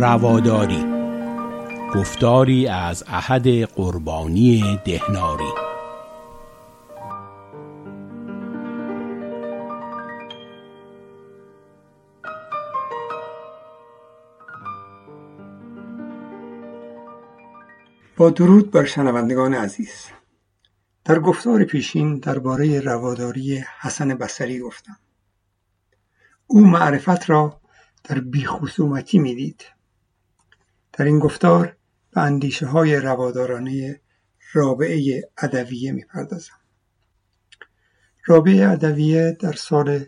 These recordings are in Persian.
رواداری. گفتاری از احد قربانی دهناری. با درود بر شنوندگان عزیز. در گفتار پیشین درباره رواداری حسن بصری گفتم. او معرفت را در بیخصومتی می‌دید. در این گفتار به اندیشه های روادارانه رابعه ادویه می‌پردازم. رابعه ادویه در سال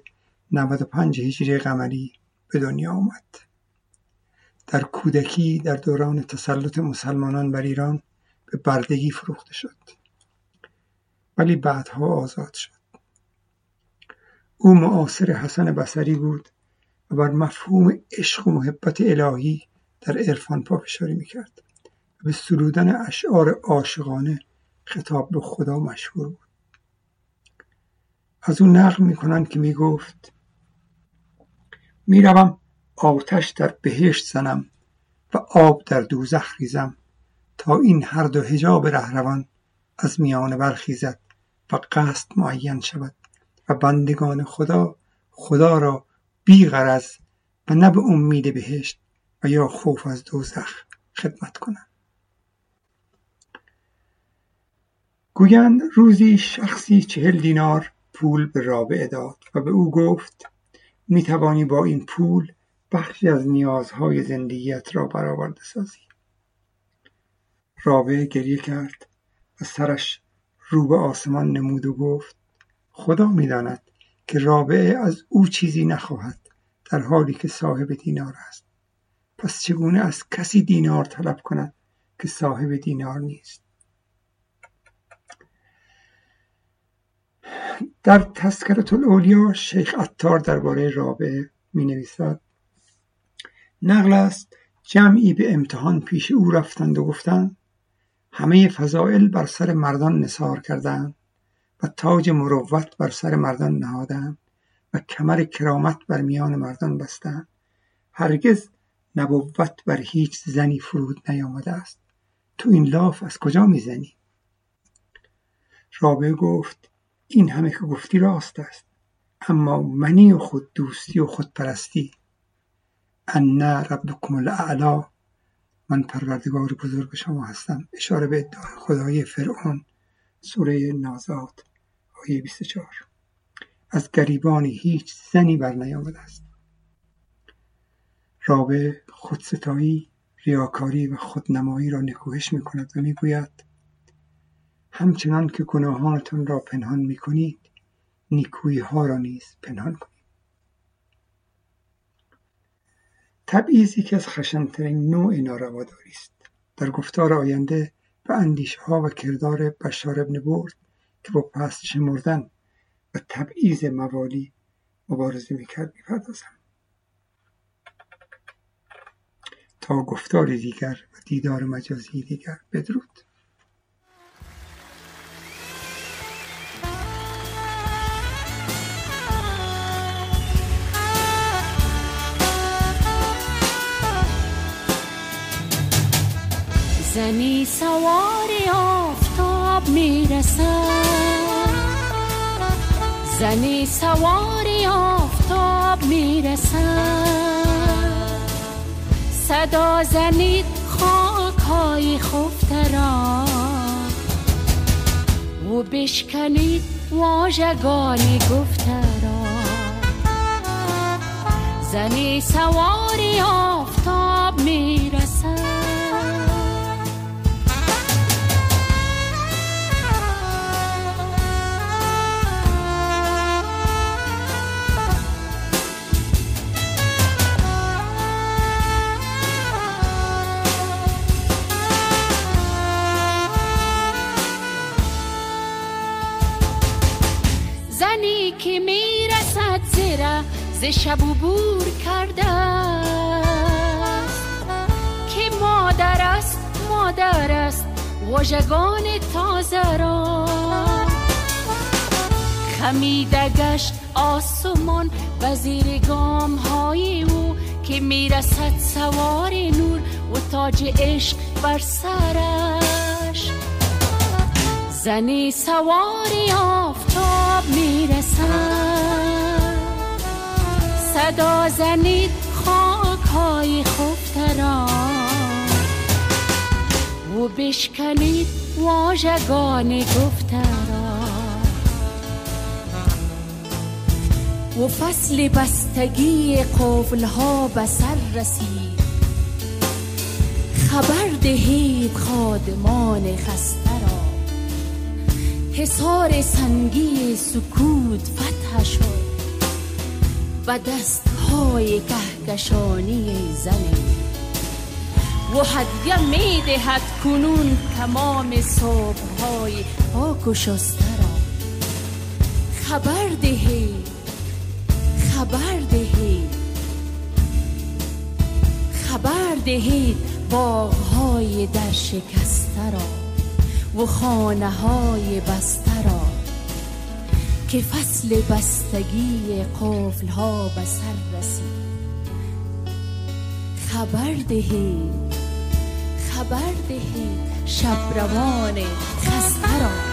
95 هجری قمری به دنیا آمد. در کودکی در دوران تسلط مسلمانان بر ایران به بردگی فروخته شد. ولی بعدها آزاد شد. او معاصر حسن بصری بود و بر مفهوم عشق و محبت الهی در عرفان پافشاری می‌کرد و به سرودن اشعار عاشقانه خطاب به خدا مشهور بود. از او نقل می‌کنند که می‌گفت می‌روم آتش در بهشت زنم و آب در دوزخ ریزم تا این هر دو حجاب رهروان از میانه برخیزد و قصد معین شود و بندگان خدا خدا را بی غرض و نه به امید بهشت و یا خوف از دوزخ خدمت کنند. گویند روزی شخصی چهل دینار پول به رابعه داد و به او گفت می توانی با این پول بخشی از نیازهای زندگیت را برآورده سازی. رابعه گریه کرد و سرش رو به آسمان نمود و گفت خدا می‌داند که رابعه از او چیزی نخواهد در حالی که صاحب دینار است. پس چگونه از کسی دینار طلب کند که صاحب دینار نیست؟ در تذکرت الاولیا شیخ عطار درباره رابعه می نویسد نقل است جمعی به امتحان پیش او رفتند و گفتند همه فضائل بر سر مردان نثار کردند و تاج مروت بر سر مردان نهادند و کمر کرامت بر میان مردان بستند. هرگز نبوت بر هیچ زنی فرود نیامده است. تو این لاف از کجا می‌زنی؟ رابعه گفت این همه که گفتی راست است اما منی و خود دوستی و خودپرستی ان ربکم الاعلا من پروردگار بزرگ شما هستم. اشاره به ادعای خدای فرعون سوره نازات آیه 24 از گریبان هیچ زنی بر نیامده است. رابع خودستایی ریاکاری و خودنمایی را نکوهش می کند و می‌گوید همچنان که گناهانتان را پنهان می کنید نیکویی ها را نیز پنهان کنید. تبعیضی که از خشنترین نوع نارواداری است. در گفتار آینده به اندیشه ها و کردار بشار ابن برد که با پست شمردن و تبعیض موالی مبارزه می‌کرد می‌پردازم تا گفتار دیگر و دیدار مجازی دیگر بدرود. زنی سواری آفتاب می‌رسد. زنی سواری آفتاب می‌رسد. صدا زنید خاک های خفته را و بشکنید واژگان گفته را زنی سواری آفتاب می‌رسد زنی که می‌رسد زیرا ز شب بور کرده که مادر است مادر است واژگان تازه را. خمیده گشت آسمان و زیر گام های او که می‌رسد سوار نور و تاج عشق بر سرش. زنی سواری آفتاب می‌رسد. صدا زنید خاک های خفتران و بشکنید واژگان گفتران و فصل بستگی قفل ها به سر رسید. خبر دهید خادمان خسته. حصار سنگی سکوت فتح شد و دست های کهکشانی زنی و هدیه می دهد کنون تمام صبح های پاک و شسته را. خبر دهید خبر دهید خبر دهید باغ های در شکسته را. و خانه های بسته را که فصل بستگی قفل ها به سر رسید. خبر دهید خبر دهید شب روان خسته را.